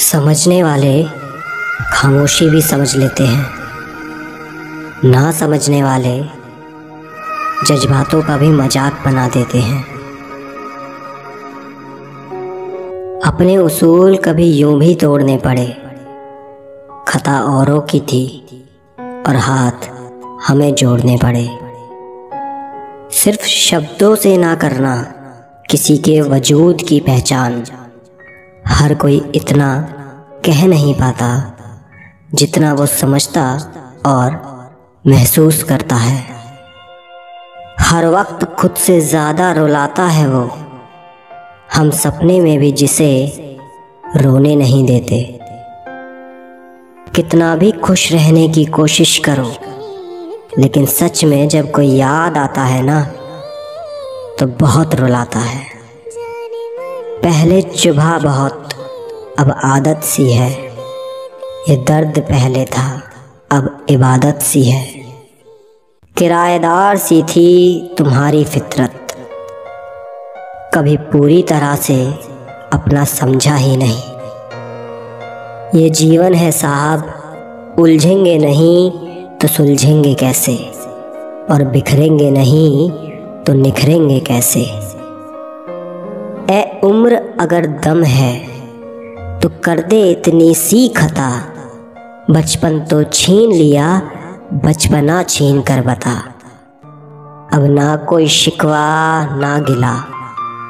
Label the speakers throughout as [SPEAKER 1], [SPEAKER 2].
[SPEAKER 1] समझने वाले खामोशी भी समझ लेते हैं। ना समझने वाले जज्बातों का भी मज़ाक बना देते हैं। अपने उसूल कभी यूँ भी तोड़ने पड़े। खता औरों की थी और हाथ हमें जोड़ने पड़े। सिर्फ़ शब्दों से ना करना किसी के वजूद की पहचान। हर कोई इतना कह नहीं पाता जितना वो समझता और महसूस करता है। हर वक्त खुद से ज़्यादा रुलाता है वो। हम सपने में भी जिसे रोने नहीं देते। कितना भी खुश रहने की कोशिश करो, लेकिन सच में जब कोई याद आता है ना तो बहुत रुलाता है। पहले चुभा बहुत, अब आदत सी है। ये दर्द पहले था, अब इबादत सी है। किराएदार सी थी तुम्हारी फितरत। कभी पूरी तरह से अपना समझा ही नहीं। ये जीवन है साहब, उलझेंगे नहीं तो सुलझेंगे कैसे? और बिखरेंगे नहीं तो निखरेंगे कैसे? ए उम्र अगर दम है तो कर दे इतनी सी खता। बचपन तो छीन लिया, बचपना छीन कर बता। अब ना कोई शिकवा, ना गिला,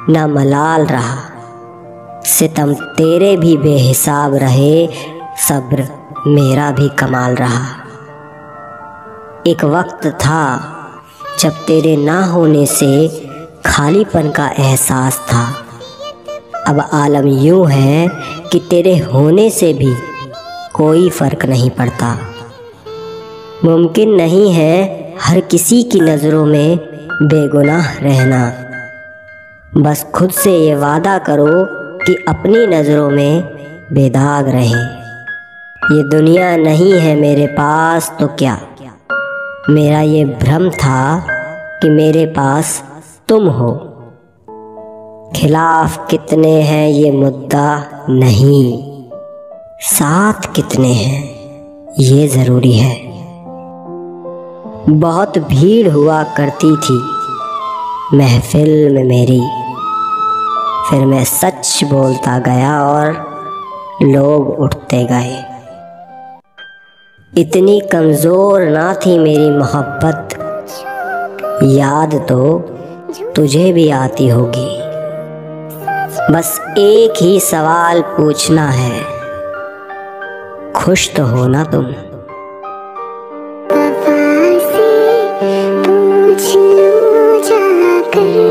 [SPEAKER 1] ना मलाल रहा। सितम तेरे भी बेहिसाब रहे, सब्र मेरा भी कमाल रहा। एक वक्त था, जब तेरे ना होने से खालीपन का एहसास था। अब आलम यूँ है कि तेरे होने से भी कोई फ़र्क नहीं पड़ता। मुमकिन नहीं है हर किसी की नज़रों में बेगुनाह रहना। बस खुद से ये वादा करो कि अपनी नज़रों में बेदाग रहे। ये दुनिया नहीं है मेरे पास तो क्या? मेरा ये भ्रम था कि मेरे पास तुम हो। खिलाफ कितने हैं ये मुद्दा नहीं। साथ कितने हैं ये ज़रूरी है। बहुत भीड़ हुआ करती थी महफिल में मेरी। फिर मैं सच बोलता गया और लोग उठते गए। इतनी कमज़ोर ना थी मेरी मोहब्बत। याद तो तुझे भी आती होगी। बस एक ही सवाल पूछना है। खुश तो हो ना तुम? पूछ लो जाकर।